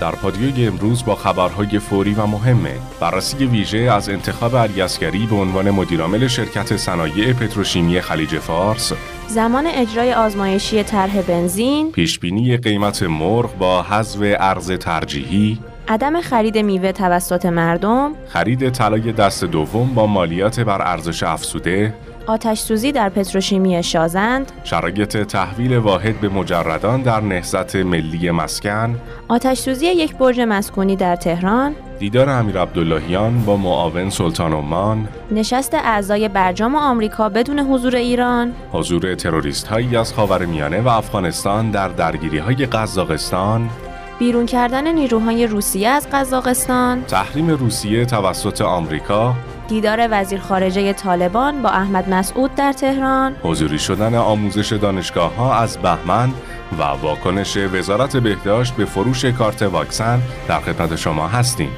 در پادیوی امروز با خبرهای فوری و مهمه. بررسی ویژه از انتخاب علی اسکری به عنوان مدیرعامل شرکت صنایع پتروشیمی خلیج فارس. زمان اجرای آزمایشی طرح بنزین. پیشبینی قیمت مرغ با حذف ارز ترجیحی. عدم خرید میوه توسط مردم. خرید طلای دست دوم با مالیات بر ارزش افزوده. آتش سوزی در پتروشیمی شازند. شرایط تحویل واحد به مجردان در نهضت ملی مسکن. آتش سوزی یک برج مسکونی در تهران. دیدار امیر عبداللهیان با معاون سلطان عمان. نشست اعضای برجام آمریکا بدون حضور ایران. حضور تروریست هایی از خاورمیانه و افغانستان در درگیری های قزاقستان. بیرون کردن نیروهای روسیه از قزاقستان. تحریم روسیه توسط آمریکا. دیدار وزیر خارجه طالبان با احمد مسعود در تهران. حضوری شدن آموزش دانشگاه ها از بهمن و واکنش وزارت بهداشت به فروش کارت واکسن در خدمت شما هستیم.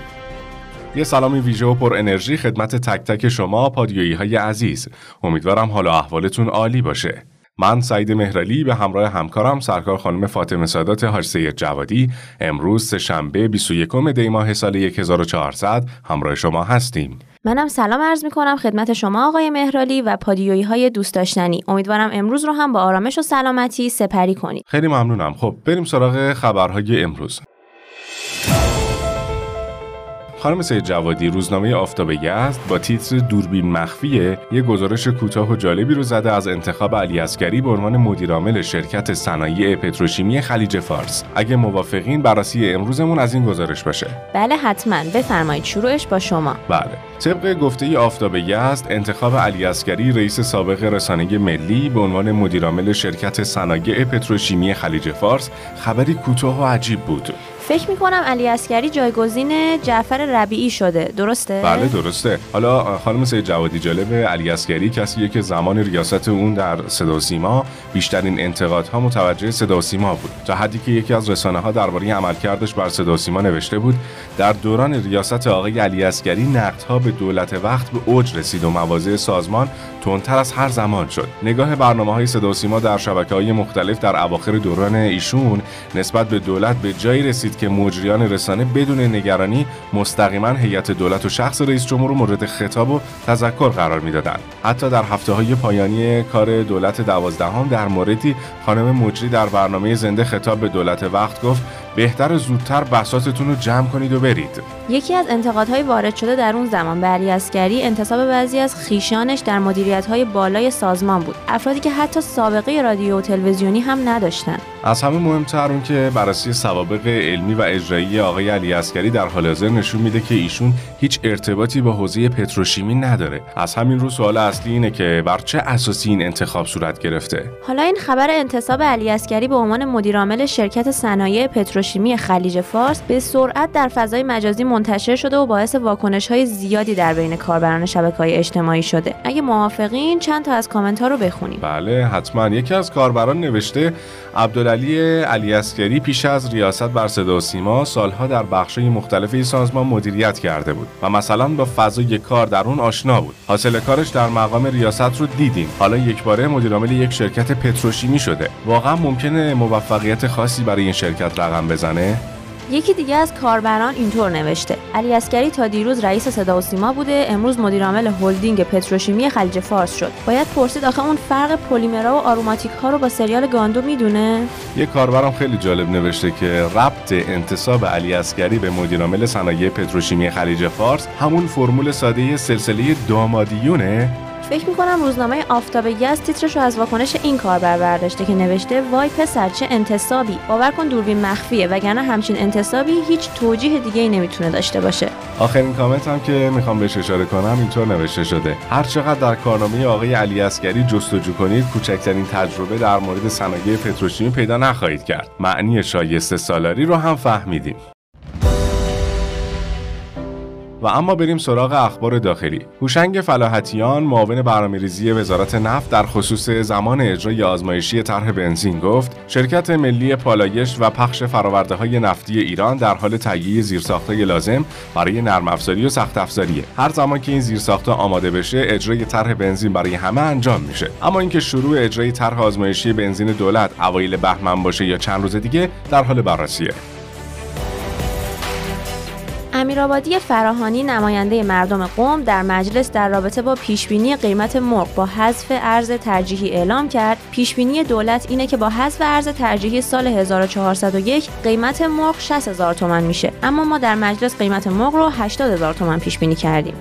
یه سلامی ویژه و پر انرژی خدمت تک تک شما پادیویی های عزیز. امیدوارم حال و احوالتون عالی باشه. من سعید مهرالی به همراه همکارم سرکار خانم فاطمه سادات حاج سید جوادی امروز شنبه 21 دی ماه سال 1400 همراه شما هستیم. منم سلام عرض می کنم خدمت شما آقای مهرالی و پادیویی های دوست داشتنی. امیدوارم امروز رو هم با آرامش و سلامتی سپری کنید. خیلی ممنونم. خب بریم سراغ خبرهای امروز. خانم سید جوادی روزنامه آفتاب یزد با تیتر دوربین مخفیه یه گزارش کوتاه و جالبی رو زده از انتخاب علی عسکری به عنوان مدیرعامل شرکت صنایع پتروشیمی خلیج فارس. اگه موافقین بررسی امروزمون از این گزارش باشه. بله حتما. بفرمایید شروعش با شما. بله. طبق گفته آفتاب یزد انتخاب علی عسکری رئیس سابق رسانه ملی به عنوان مدیرعامل شرکت صنایع پتروشیمی خلیج فارس خبری کوتاه و عجیب بود. فکر می‌کنم علی عسکری جایگزین جعفر ربیعی شده. درسته؟ بله درسته. حالا خانم سید جوادی جالب علی عسکری کسیه که زمان ریاست اون در صدا سیما بیشترین انتقادها متوجه صدا سیما بود. تا حدی که یکی از رسانه ها درباره عملکردش بر صدا سیما نوشته بود در دوران ریاست آقای علی عسکری نقدها به دولت وقت به اوج رسید و مواضع سازمان تندتر از هر زمان شد. نگاه برنامه های صدا سیما در شبکه های مختلف در اواخر دوران ایشون نسبت به دولت به جایی رسید که مجریان رسانه بدون نگرانی مستقیما هیئت دولت و شخص رئیس جمهور رو مورد خطاب و تذکر قرار می‌دادند. حتی در هفته های پایانی کار دولت دوازدهم در موردی خانم مجری در برنامه زنده خطاب به دولت وقت گفت بهتر زودتر بساتتون رو جمع کنید و برید. یکی از انتقادهای وارد شده در اون زمان به علی اسکری انتصاب بعضی از خیشانش در مدیریت‌های بالای سازمان بود. افرادی که حتی سابقه رادیو و تلویزیونی هم نداشتن. از همه مهمتر اون که بررسی سوابق علمی و اجرایی آقای علی عسکری در حال حاضر نشون میده که ایشون هیچ ارتباطی با حوزه پتروشیمی نداره. از همین رو سوال اصلی اینه که بر چه اساسی این انتخاب صورت گرفته؟ حالا این خبر انتصاب علی عسکری به عنوان مدیرعامل شرکت صنایع پتروشیمی خلیج فارس به سرعت در فضای مجازی منتشر شده و باعث واکنش های زیادی در بین کاربران شبکه های اجتماعی شده. اگه موافقین چند تا از کامنت ها رو بخونیم. بله حتما. یکی از کاربران نوشته عبدالعلی علی عسکری پیش از ریاست بر صدا و سیما سالها در بخش‌های مختلف این سازمان مدیریت کرده بود و مثلا با فضای کار در اون آشنا بود. حاصل کارش در مقام ریاست رو دیدیم. حالا یک باره مدیرعامل یک شرکت پتروشیمی شده. واقعا ممکنه موفقیت خاصی برای این شرکت رقم بزنه؟ یکی دیگه از کاربران اینطور نوشته. علی عسکری تا دیروز رئیس صدا و سیما بوده امروز مدیرعامل هلدینگ پتروشیمی خلیج فارس شد. باید پرسید آخه اون فرق پلیمرا و آروماتیک ها رو با سریال گاندو می‌دونه؟ یه کاربرم خیلی جالب نوشته که ربط انتصاب علی عسکری به مدیرعامل صنایع پتروشیمی خلیج فارس همون فرمول ساده سلسله دامادیونه فکر می‌کنم روزنامه آفتاب یزد تیترش رو از واکنش این کاربر برداشته که نوشته وای پسر چه انتصابی. باور کن دوربین مخفیه وگرنه همچین انتصابی هیچ توجیه دیگه ای نمی‌تونه داشته باشه. آخرین کامنت هم که می‌خوام بهش اشاره کنم اینطور نوشته شده. هر چقدر در کارنامه آقای علی عسکری جستجو کنید کوچکترین تجربه در مورد صنایع پتروشیمی پیدا نخواهید کرد. معنی شایسته سالاری رو هم فهمیدیم. و اما بریم سراغ اخبار داخلی. هوشنگ فلاحتیان معاون برنامه‌ریزی وزارت نفت در خصوص زمان اجرای آزمایشی طرح بنزین گفت شرکت ملی پالایش و پخش فراورده های نفتی ایران در حال تهیه زیرساختهای لازم برای نرم افزاری و سخت افزاریه. هر زمان که این زیرساختها آماده بشه اجرای طرح بنزین برای همه انجام میشه. اما اینکه شروع اجرای طرح آزمایشی بنزین دولت اوایل بهمن باشه یا چند روز دیگه در حال بررسیه. امیرآبادی فراهانی نماینده مردم قوم در مجلس در رابطه با پیشبینی قیمت مرغ با حذف ارز ترجیحی اعلام کرد. پیشبینی دولت اینه که با حذف ارز ترجیحی سال 1401 قیمت مرغ 60000 تومان میشه. اما ما در مجلس قیمت مرغ رو 80000 تومان پیش بینی کردیم.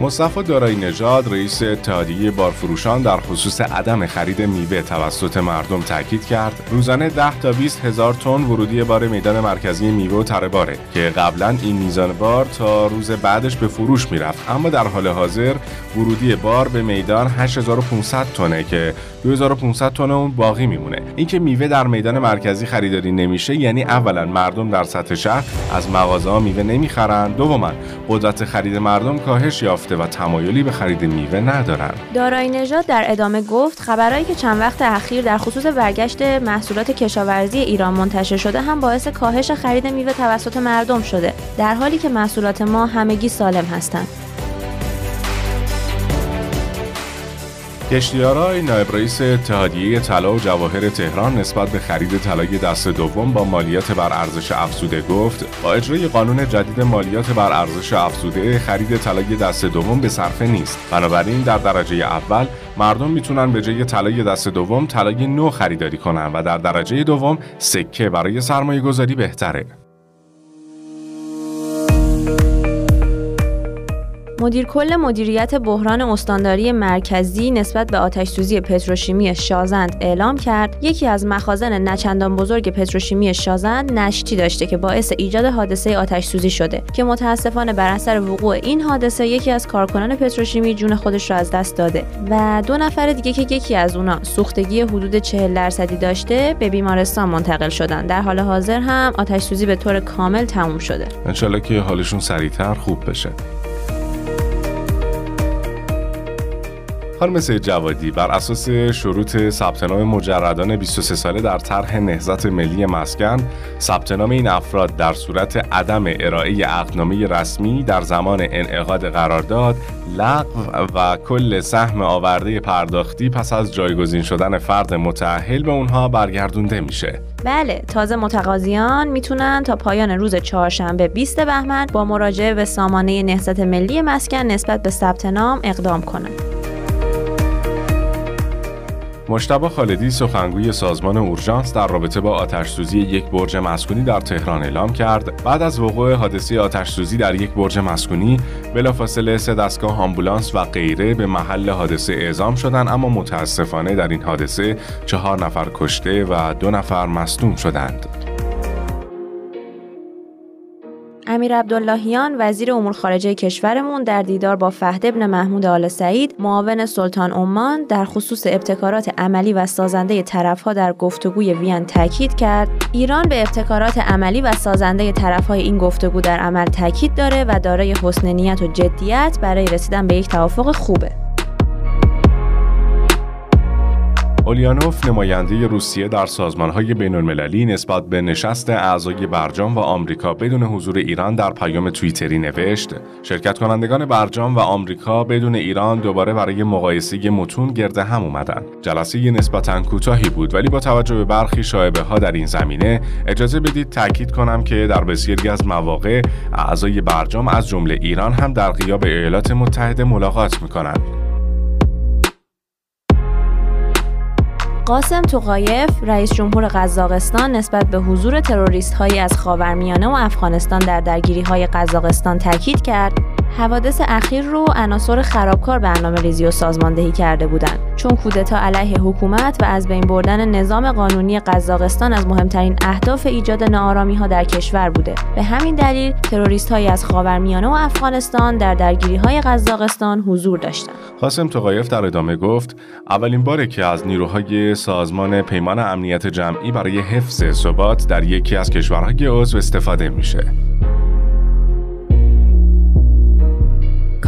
مصطفی دارایی نژاد رئیس اتحادیه بارفروشان در خصوص عدم خرید میوه توسط مردم تاکید کرد روزانه 10 تا 20 هزار تن ورودی بار میدان مرکزی میوه و تره باره که قبلا این میزان بار تا روز بعدش به فروش می‌رفت. اما در حال حاضر ورودی بار به میدان 8500 تنه که 2500 تن اون باقی میمونه. اینکه میوه در میدان مرکزی خریداری نمیشه یعنی اولا مردم در سطح شهر از مغازه ها میوه نمی‌خرن دوما قدرت خرید مردم کاهش یافته و تمایلی به خرید میوه ندارن. دارای نژاد در ادامه گفت خبرهایی که چند وقت اخیر در خصوص برگشت محصولات کشاورزی ایران منتشر شده هم باعث کاهش خرید میوه توسط مردم شده در حالی که محصولات ما همگی سالم هستند. کشتیارای نایب رئیس اتحادیه طلا و جواهر تهران نسبت به خرید طلای دست دوم با مالیات بر ارزش افزوده گفت با اجرای قانون جدید مالیات بر ارزش افزوده خرید طلای دست دوم به صرفه نیست. بنابراین در درجه اول مردم می‌تونن به جای طلای دست دوم طلای نو خریداری کنن و در درجه دوم سکه برای سرمایه گذاری بهتره. مدیر کل مدیریت بحران استانداری مرکزی نسبت به آتش سوزی پتروشیمی شازند اعلام کرد یکی از مخازن نچندان بزرگ پتروشیمی شازند نشتی داشته که باعث ایجاد حادثه آتش سوزی شده که متاسفانه بر اثر وقوع این حادثه یکی از کارکنان پتروشیمی جون خودش را از دست داده و دو نفر دیگه که یکی از اونا سوختگی حدود 40 درصدی داشته به بیمارستان منتقل شدن. در حال حاضر هم آتش سوزی به طور کامل تموم شده. انشالله که حالشون سریعتر خوب بشه. خانم سید جوادی بر اساس شروط ثبت نام مجردان 23 ساله در طرح نهضت ملی مسکن ثبت نام این افراد در صورت عدم ارائه عقدنامه رسمی در زمان انعقاد قرارداد لغو و کل سهم آورده پرداختی پس از جایگزین شدن فرد متأهل به اونها برگردونده میشه. بله تازه متقاضیان می‌تونن تا پایان روز چهارشنبه 20 بهمن با مراجعه به سامانه نهضت ملی مسکن نسبت به ثبت نام اقدام کنند مشتبه خالدی سخنگوی سازمان اورژانس در رابطه با آتش سوزی یک برج مسکونی در تهران اعلام کرد. بعد از وقوع حادثه آتش سوزی در یک برج مسکونی بلافاصله سه دستگاه آمبولانس و غیره به محل حادثه اعزام شدند اما متاسفانه در این حادثه چهار نفر کشته و دو نفر مصدوم شدند. امیر عبداللهیان وزیر امور خارجه کشورمون در دیدار با فهد ابن محمود آل سعید معاون سلطان عمان در خصوص ابتکارات عملی و سازنده طرفها در گفتگوی وین تاکید کرد. ایران به ابتکارات عملی و سازنده طرفهای این گفتگو در عمل تاکید داره و دارای حسن نیت و جدیت برای رسیدن به یک توافق خوبه. اولیانوف نماینده روسیه در سازمانهای بین المللی نسبت به نشست اعضای برجام و آمریکا بدون حضور ایران در پیام توییتری نوشت. شرکت کنندگان برجام و آمریکا بدون ایران دوباره برای مقایسه متون گرد هم اومدن. جلسه نسبتا کوتاهی بود ولی با توجه به برخی شایبه ها در این زمینه اجازه بدید تاکید کنم که در بسیاری از مواقع اعضای برجام از جمله ایران هم در غیاب ایالات متحده ملاقات می‌کنند. قاسم توقایف رئیس جمهور قزاقستان نسبت به حضور تروریست هایی از خاورمیانه و افغانستان در درگیری های قزاقستان تاکید کرد. حوادث اخیر رو عناصر خرابکار برنامه ریزی و سازماندهی کرده بودند. چون کودتا علیه حکومت و از بین بردن نظام قانونی قزاقستان از مهمترین اهداف ایجاد ناآرامی ها در کشور بوده. به همین دلیل تروریست های از خاورمیانه و افغانستان در درگیری های قزاقستان حضور داشتند. قاسم توقایف در ادامه گفت اولین باره که از نیروهای سازمان پیمان امنیت جمعی برای حفظ ثبات در یکی از کشورهای عضو استفاده میشه.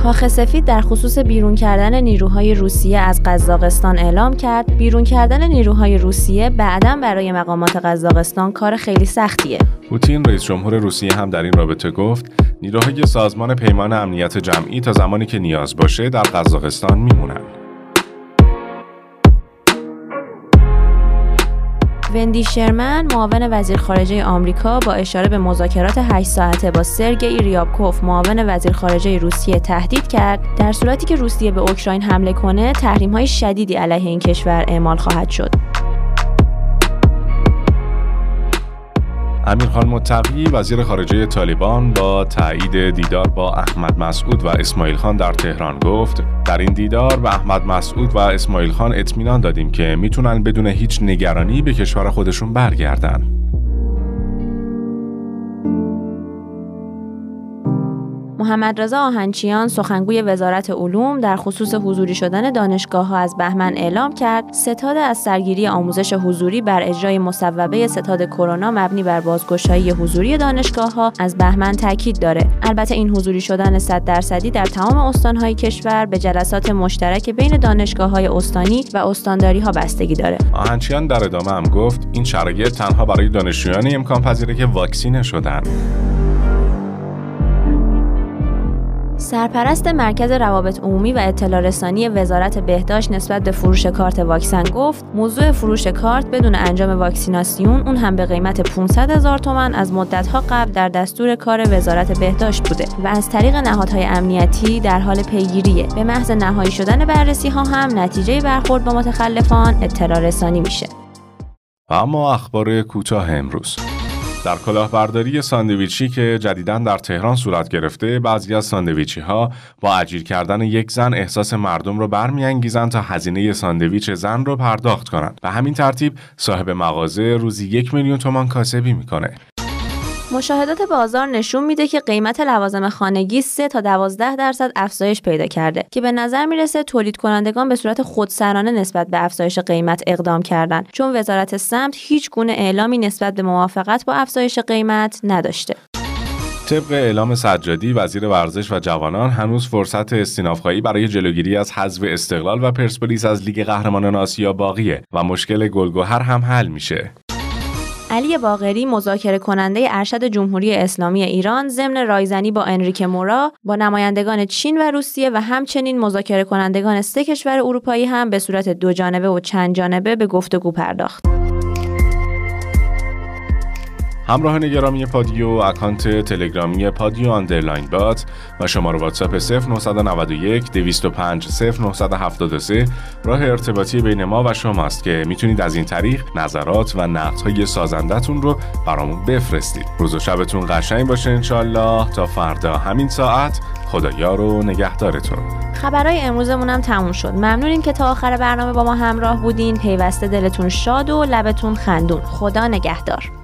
کاخ سفید در خصوص بیرون کردن نیروهای روسیه از قزاقستان اعلام کرد. بیرون کردن نیروهای روسیه بعدا برای مقامات قزاقستان کار خیلی سختیه. پوتین رئیس جمهور روسیه هم در این رابطه گفت نیروهای سازمان پیمان امنیت جمعی تا زمانی که نیاز باشه در قزاقستان میمونند. وندی شرمن معاون وزیر خارجه آمریکا با اشاره به مذاکرات 8 ساعته با سرگئی ریابکوف معاون وزیر خارجه روسیه تهدید کرد. در صورتی که روسیه به اوکراین حمله کنه تحریم های شدیدی علیه این کشور اعمال خواهد شد. امیرخان متقی وزیر خارجه طالبان با تایید دیدار با احمد مسعود و اسماعیل خان در تهران گفت در این دیدار به احمد مسعود و اسماعیل خان اطمینان دادیم که می‌تونن بدون هیچ نگرانی به کشور خودشون برگردن. محمد رضا آهنچیان سخنگوی وزارت علوم در خصوص حضوری شدن دانشگاه ها از بهمن اعلام کرد. ستاد از سرگیری آموزش حضوری بر اجرای مصوبه ستاد کرونا مبنی بر بازگشایی حضوری دانشگاه ها از بهمن تاکید داره. البته این حضوری شدن 100 درصدی در تمام استانهای کشور به جلسات مشترک بین دانشگاه های استانی و استانداری ها بستگی داره. آهنچیان در ادامه هم گفت این شرایط تنها برای دانشجویان امکان پذیره که واکسینه شدن. سرپرست مرکز روابط عمومی و اطلاع رسانی وزارت بهداشت نسبت به فروش کارت واکسن گفت موضوع فروش کارت بدون انجام واکسیناسیون اون هم به قیمت 500 هزار تومن از مدتها قبل در دستور کار وزارت بهداشت بوده و از طریق نهادهای امنیتی در حال پیگیریه به محض نهایی شدن بررسی ها هم نتیجه برخورد با متخلفان اطلاع رسانی میشه. اما اخبار کوتاه امروز. در کلاهبرداری ساندویچی که جدیدا در تهران صورت گرفته بعضی از ساندویچی ها با اجیر کردن یک زن احساس مردم رو برمیانگیزند تا هزینه ساندویچ زن رو پرداخت کنند. و همین ترتیب صاحب مغازه روزی یک میلیون تومان کاسبی می‌کنه. مشاهدات بازار نشون میده که قیمت لوازم خانگی 3 تا 12 درصد افزایش پیدا کرده که به نظر می‌رسه تولید کنندگان به صورت خودسرانه نسبت به افزایش قیمت اقدام کردن چون وزارت سمت هیچ گونه اعلامی نسبت به موافقت با افزایش قیمت نداشته. طبق اعلام سجادی وزیر ورزش و جوانان هنوز فرصت استینافخایی برای جلوگیری از حذف استقلال و پرسپولیس از لیگ قهرمانان آسیا باقیه و مشکل گلگهر هم حل میشه علی باغری مذاکره کننده ارشد جمهوری اسلامی ایران ضمن رایزنی با انریک مورا با نمایندگان چین و روسیه و همچنین مذاکره کنندگان سه کشور اروپایی هم به صورت دو جانبه و چند جانبه به گفتگو پرداخت. همراهان گرامی پادیو اکانت تلگرامی پادیو underline bot و شماره واتساپ 0991 205 0973 راه ارتباطی بین ما و شماست که می‌تونید از این طریق نظرات و نقدهای سازندتون رو برامون بفرستید. روز و شبتون قشنگ باشه انشالله تا فردا همین ساعت خدا یار و نگهدارتون. خبرهای امروزمون هم تموم شد. ممنونیم که تا آخر برنامه با ما همراه بودین. پیوسته دلتون شاد و لبتون خندون. خدا نگهدار.